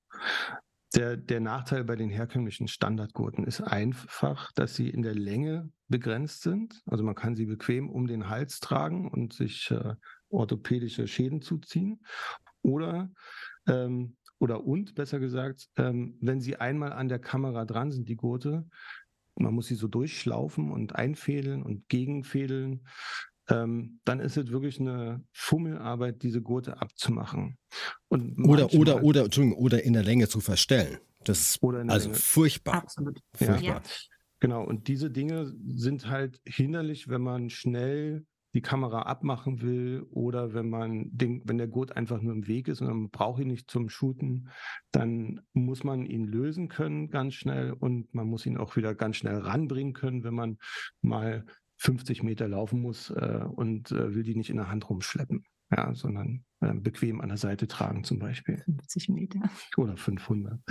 S4: Der, der Nachteil bei den herkömmlichen Standardgurten ist einfach, dass sie in der Länge begrenzt sind. Also man kann sie bequem um den Hals tragen und sich äh, orthopädische Schäden zuziehen. Oder, ähm, oder und, besser gesagt, ähm, wenn sie einmal an der Kamera dran sind, die Gurte, man muss sie so durchschlaufen und einfädeln und gegenfädeln ähm, dann ist es wirklich eine Fummelarbeit, diese Gurte abzumachen.
S1: Und oder, oder, oder, Entschuldigung, oder in der Länge zu verstellen. Das ist also Länge. furchtbar.
S3: Absolut.
S1: Furchtbar. Ja.
S4: Genau, und diese Dinge sind halt hinderlich, wenn man schnell die Kamera abmachen will oder wenn man den, wenn der Gurt einfach nur im Weg ist und man braucht ihn nicht zum Shooten, dann muss man ihn lösen können ganz schnell und man muss ihn auch wieder ganz schnell ranbringen können, wenn man mal 50 Meter laufen muss äh, und äh, will die nicht in der Hand rumschleppen, ja, sondern äh, bequem an der Seite tragen zum Beispiel.
S3: 50 Meter.
S4: Oder 500.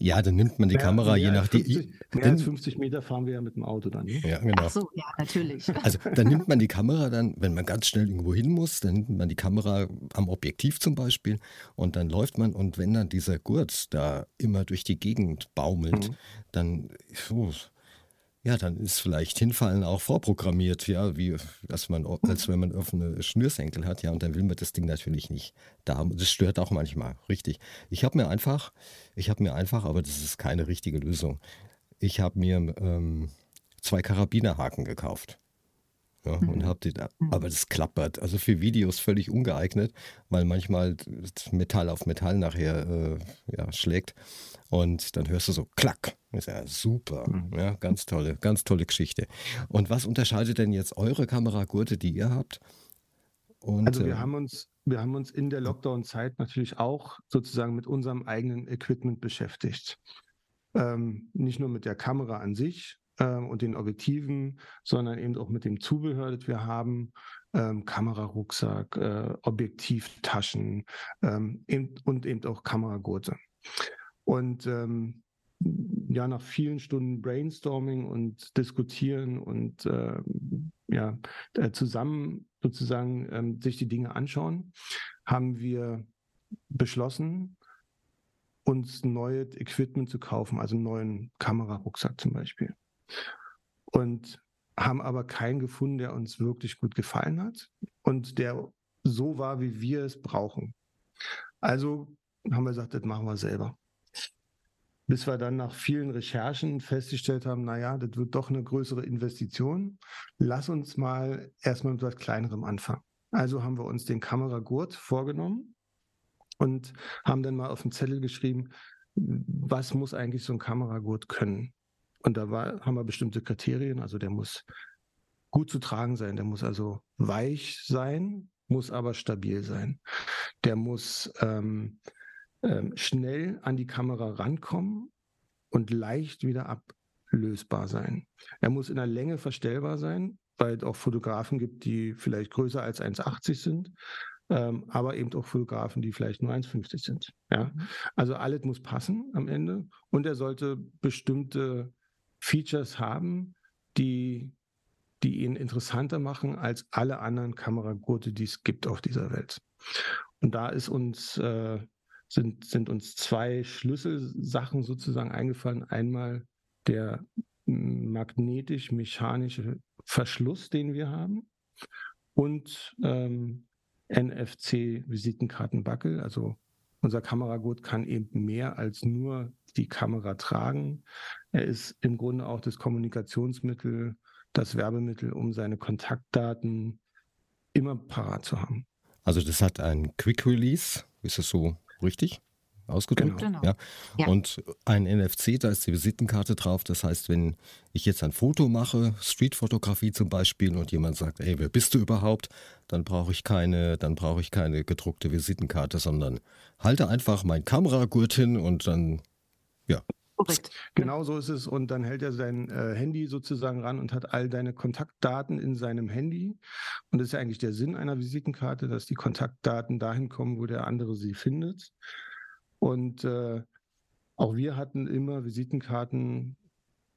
S1: Ja, dann nimmt man die
S4: Mehr-
S1: Kamera, je nachdem.
S4: 50 Mehr als 50 Meter fahren wir ja mit dem Auto dann. Ne?
S1: Ja, genau.
S3: Ach so, ja, natürlich.
S1: Also dann nimmt man die Kamera dann, wenn man ganz schnell irgendwo hin muss, dann nimmt man die Kamera am Objektiv zum Beispiel und dann läuft man und wenn dann dieser Gurt da immer durch die Gegend baumelt,
S4: Mhm.
S1: dann puh, ja, dann ist vielleicht Hinfallen auch vorprogrammiert, ja, wie dass man als wenn man offene Schnürsenkel hat, ja, und dann will man das Ding natürlich nicht da haben. Das stört auch manchmal, richtig. Ich habe mir einfach, ich habe mir einfach, aber das ist keine richtige Lösung. Ich habe mir ähm, zwei Karabinerhaken gekauft. Ja, und
S3: Mhm.
S1: hab die, da- aber das klappert. Also für Videos völlig ungeeignet, weil manchmal Metall auf Metall nachher äh, ja, schlägt. Und dann hörst du so klack. Ist ja super.
S4: Mhm.
S1: Ja, ganz tolle, ganz tolle Geschichte. Und was unterscheidet denn jetzt eure Kameragurte, die ihr habt? Und,
S4: Also wir
S1: äh,
S4: haben uns, wir haben uns in der Lockdown-Zeit natürlich auch sozusagen mit unserem eigenen Equipment beschäftigt. Ähm, nicht nur mit der Kamera an sich ähm, und den Objektiven, sondern eben auch mit dem Zubehör, das wir haben. Ähm, Kamerarucksack, äh, Objektivtaschen ähm, eben, und eben auch Kameragurte. Und ähm, ja, nach vielen Stunden Brainstorming und Diskutieren und ähm, ja, äh, zusammen sozusagen ähm, sich die Dinge anschauen, haben wir beschlossen, uns neues Equipment zu kaufen, also einen neuen Kamerarucksack zum Beispiel. Und haben aber keinen gefunden, der uns wirklich gut gefallen hat und der so war, wie wir es brauchen. Also haben wir gesagt, das machen wir selber. Bis wir dann nach vielen Recherchen festgestellt haben, naja, das wird doch eine größere Investition. Lass uns mal erstmal mit etwas Kleinerem anfangen. Also haben wir uns den Kameragurt vorgenommen und haben dann mal auf den Zettel geschrieben, was muss eigentlich so ein Kameragurt können? Und da war, haben wir bestimmte Kriterien. Also der muss gut zu tragen sein, der muss also weich sein, muss aber stabil sein. Der muss ähm, ähm, schnell an die Kamera rankommen und leicht wieder ablösbar sein. Er muss in der Länge verstellbar sein, weil es auch Fotografen gibt, die vielleicht größer als 1,80 sind, ähm, aber eben auch Fotografen, die vielleicht nur 1,50 sind. Ja? Also alles muss passen am Ende und er sollte bestimmte Features haben, die, die ihn interessanter machen als alle anderen Kameragurte, die es gibt auf dieser Welt. Und da ist uns äh, sind, sind uns zwei Schlüsselsachen sozusagen eingefallen. Einmal der magnetisch-mechanische Verschluss, den wir haben, und ähm, NFC-Visitenkartenbackel. Also unser Kameragurt kann eben mehr als nur die Kamera tragen. Er ist im Grunde auch das Kommunikationsmittel, das Werbemittel, um seine Kontaktdaten immer parat zu haben.
S1: Also das hat ein Quick Release, ist das so richtig ausgedrückt?
S3: Genau.
S1: Ja.
S3: Ja.
S1: Und ein NFC, da ist die Visitenkarte drauf. Das heißt, wenn ich jetzt ein Foto mache, Streetfotografie zum Beispiel, und jemand sagt, ey, wer bist du überhaupt? Dann brauche ich keine, dann brauche ich keine gedruckte Visitenkarte, sondern halte einfach mein Kameragurt hin und dann, ja,
S3: Korrekt.
S4: Genau so ist es. Und dann hält er sein äh, Handy sozusagen ran und hat all deine Kontaktdaten in seinem Handy. Und das ist ja eigentlich der Sinn einer Visitenkarte, dass die Kontaktdaten dahin kommen, wo der andere sie findet. Und äh, auch wir hatten immer Visitenkarten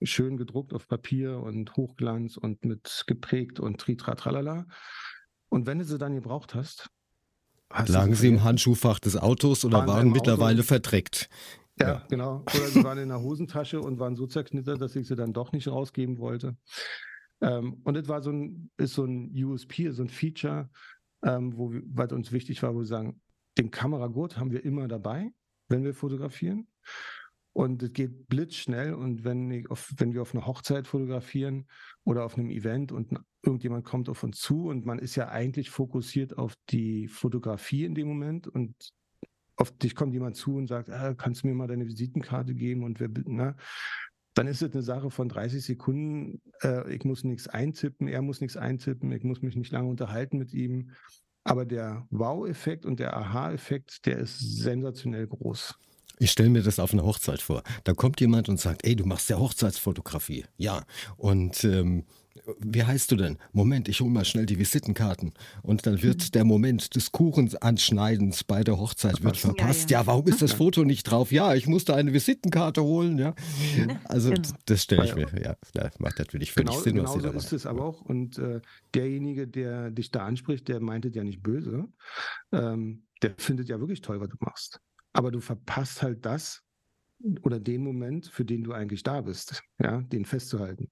S4: schön gedruckt auf Papier und Hochglanz und mit geprägt und tritra tralala. Und wenn du sie dann gebraucht hast, hast
S1: lagen sie im. Handschuhfach des Autos oder
S4: Waren
S1: waren mittlerweile
S4: Auto?
S1: verdreckt.
S4: Ja,
S1: Ja.
S4: genau. Oder sie waren in der Hosentasche und waren so zerknittert, dass ich sie dann doch nicht rausgeben wollte. Ähm, und das war so ein, ist so ein USP, so ein Feature, ähm, wo was uns wichtig war, wo wir sagen, den Kameragurt haben wir immer dabei, wenn wir fotografieren. Und es geht blitzschnell. Und wenn, ich auf, wenn wir auf einer Hochzeit fotografieren oder auf einem Event und irgendjemand kommt auf uns zu und man ist ja eigentlich fokussiert auf die Fotografie in dem Moment und auf dich kommt jemand zu und sagt, ah, kannst du mir mal deine Visitenkarte geben und wer, ne? Dann ist es eine Sache von 30 Sekunden. Äh, ich muss nichts eintippen, er muss nichts eintippen, ich muss mich nicht lange unterhalten mit ihm. Aber der Wow-Effekt und der Aha-Effekt, der ist sensationell groß.
S1: Ich stelle mir das auf einer Hochzeit vor. Da kommt jemand und sagt, ey, du machst ja Hochzeitsfotografie. Ja. Und ähm, wie heißt du denn? Moment, ich hole mal schnell die Visitenkarten. Und dann wird der Moment des Kuchenanschneidens bei der Hochzeit wird verpasst. Ja, ja. ja, warum ist das Foto nicht drauf? Ja, ich musste eine Visitenkarte holen. Ja, also genau. das stelle ich mir. Ja, das macht natürlich völlig genau, Sinn,
S4: genau was sie da so ist es aber auch. Und äh, derjenige, der dich da anspricht, der meint es ja nicht böse. Ähm, der findet ja wirklich toll, was du machst. Aber du verpasst halt das, oder den Moment, für den du eigentlich da bist, ja, den festzuhalten.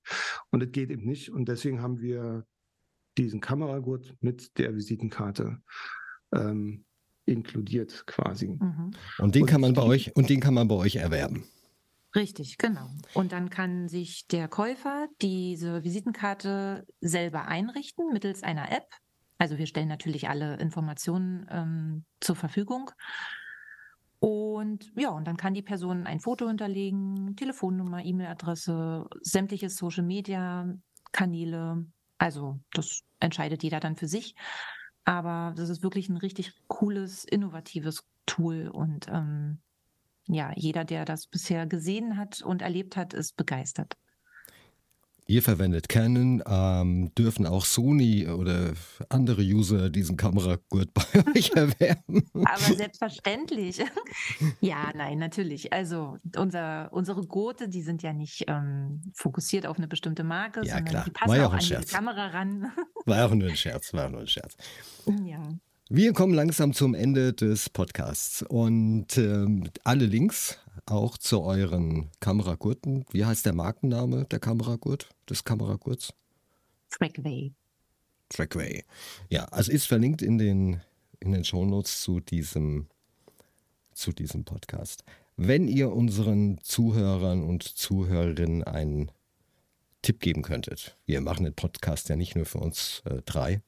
S4: Und das geht eben nicht. Und deswegen haben wir diesen Kameragurt mit der Visitenkarte ähm, inkludiert quasi.
S1: Mhm. Und den und kann man bei euch und den kann man bei euch erwerben.
S3: Richtig, genau. Und dann kann sich der Käufer diese Visitenkarte selber einrichten mittels einer App. Also wir stellen natürlich alle Informationen ähm, zur Verfügung. Und ja, und dann kann die Person ein Foto hinterlegen, Telefonnummer, E-Mail-Adresse, sämtliche Social-Media-Kanäle. Also das entscheidet jeder dann für sich. Aber das ist wirklich ein richtig cooles, innovatives Tool. Und ähm, ja, jeder, der das bisher gesehen hat und erlebt hat, ist begeistert.
S1: Ihr verwendet Canon, ähm, dürfen auch Sony oder andere User diesen Kameragurt bei euch erwerben?
S3: Aber selbstverständlich. ja, nein, natürlich. Also unser, unsere Gurte, die sind ja nicht ähm, fokussiert auf eine bestimmte Marke,
S1: ja, sondern klar.
S3: die passen
S1: War ja
S3: auch,
S1: auch
S3: an
S1: Scherz.
S3: die Kamera ran.
S1: War auch nur ein Scherz, war nur ein Scherz.
S3: Ja.
S1: Wir kommen langsam zum Ende des Podcasts und ähm, alle Links auch zu euren Kameragurten. Wie heißt der Markenname der Kameragurt, des Kameragurts?
S3: Trackway.
S1: Trackway. Ja, also ist verlinkt in den, in den Shownotes zu diesem, zu diesem Podcast. Wenn ihr unseren Zuhörern und Zuhörerinnen einen Tipp geben könntet, wir machen den Podcast ja nicht nur für uns äh, drei,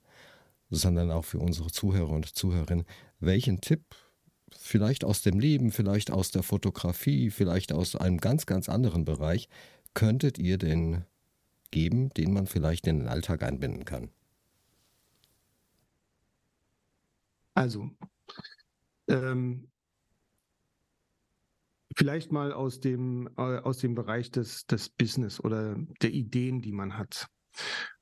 S1: sondern auch für unsere Zuhörer und Zuhörerinnen. Welchen Tipp, vielleicht aus dem Leben, vielleicht aus der Fotografie, vielleicht aus einem ganz, ganz anderen Bereich, könntet ihr denn geben, den man vielleicht in den Alltag einbinden kann?
S4: Also, ähm, vielleicht mal aus dem, äh, aus dem Bereich des, des Business oder der Ideen, die man hat.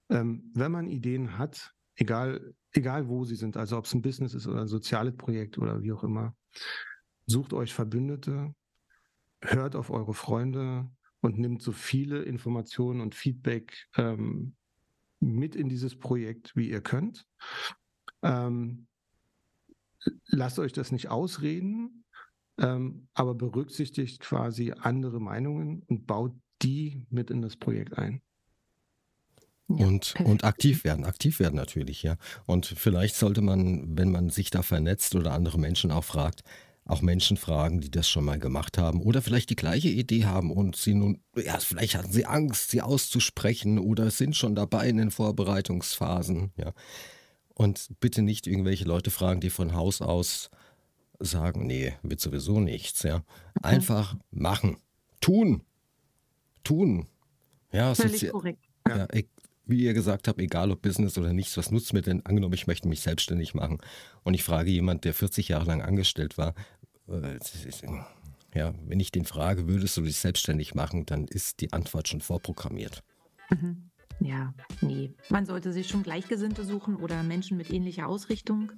S4: Ähm, wenn man Ideen hat, egal, egal wo sie sind, also ob es ein Business ist oder ein soziales Projekt oder wie auch immer, sucht euch Verbündete, hört auf eure Freunde und nimmt so viele Informationen und Feedback ähm, mit in dieses Projekt, wie ihr könnt. Ähm, lasst euch das nicht ausreden, ähm, aber berücksichtigt quasi andere Meinungen und baut die mit in das Projekt ein.
S1: Ja, und, und aktiv werden, aktiv werden natürlich, ja. Und vielleicht sollte man, wenn man sich da vernetzt oder andere Menschen auch fragt, auch Menschen fragen, die das schon mal gemacht haben oder vielleicht die gleiche Idee haben und sie nun, ja, vielleicht hatten sie Angst, sie auszusprechen oder sind schon dabei in den Vorbereitungsphasen, ja. Und bitte nicht irgendwelche Leute fragen, die von Haus aus sagen, nee, wird sowieso nichts, ja. Einfach machen, tun, tun. Ja,
S3: Völlig korrekt.
S1: Ja, wie ihr gesagt habt, egal ob Business oder nichts, was nutzt mir denn? Angenommen, ich möchte mich selbstständig machen und ich frage jemand, der 40 Jahre lang angestellt war, äh, ja, wenn ich den frage, würdest du dich selbstständig machen, dann ist die Antwort schon vorprogrammiert.
S3: Mhm. Ja, nee. Man sollte sich schon Gleichgesinnte suchen oder Menschen mit ähnlicher Ausrichtung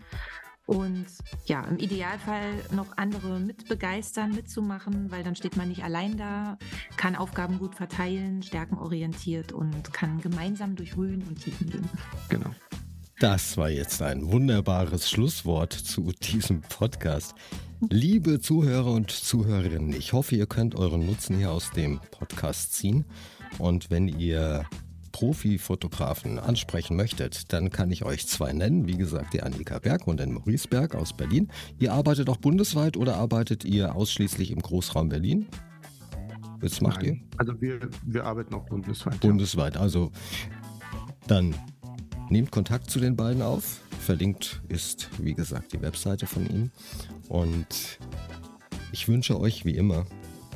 S3: und ja, im Idealfall noch andere mitbegeistern, mitzumachen, weil dann steht man nicht allein da, kann Aufgaben gut verteilen, stärkenorientiert und kann gemeinsam durch Höhen und Tiefen gehen.
S1: Genau. Das war jetzt ein wunderbares Schlusswort zu diesem Podcast. Liebe Zuhörer und Zuhörerinnen, ich hoffe, ihr könnt euren Nutzen hier aus dem Podcast ziehen. Und wenn ihr Profifotografen ansprechen möchtet, dann kann ich euch zwei nennen. Wie gesagt, die Annika Berg und den Maurice Berg aus Berlin. Ihr arbeitet auch bundesweit oder arbeitet ihr ausschließlich im Großraum Berlin? Was macht Nein. ihr?
S4: Also wir, wir arbeiten auch bundesweit.
S1: Bundesweit, ja. also dann nehmt Kontakt zu den beiden auf. Verlinkt ist, wie gesagt, die Webseite von ihnen. Und ich wünsche euch wie immer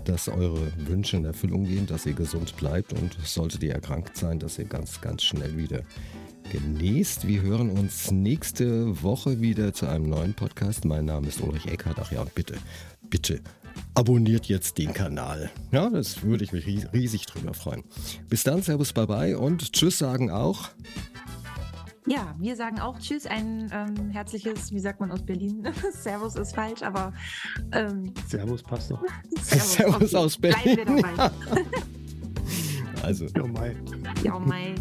S1: dass eure Wünsche in Erfüllung gehen, dass ihr gesund bleibt und solltet ihr erkrankt sein, dass ihr ganz, ganz schnell wieder genießt. Wir hören uns nächste Woche wieder zu einem neuen Podcast. Mein Name ist Ulrich Eckhardt. Ach ja, und bitte, bitte abonniert jetzt den Kanal. Ja, das würde ich mich riesig drüber freuen. Bis dann, Servus, bye bye und Tschüss sagen auch.
S3: Ja, wir sagen auch Tschüss, ein ähm, herzliches, wie sagt man aus Berlin? Servus ist falsch, aber.
S4: Ähm, Servus passt doch.
S1: Servus, Servus okay. aus Berlin. Bleiben wir dabei. also.
S4: Ja, Mai.
S3: Ja, Mai.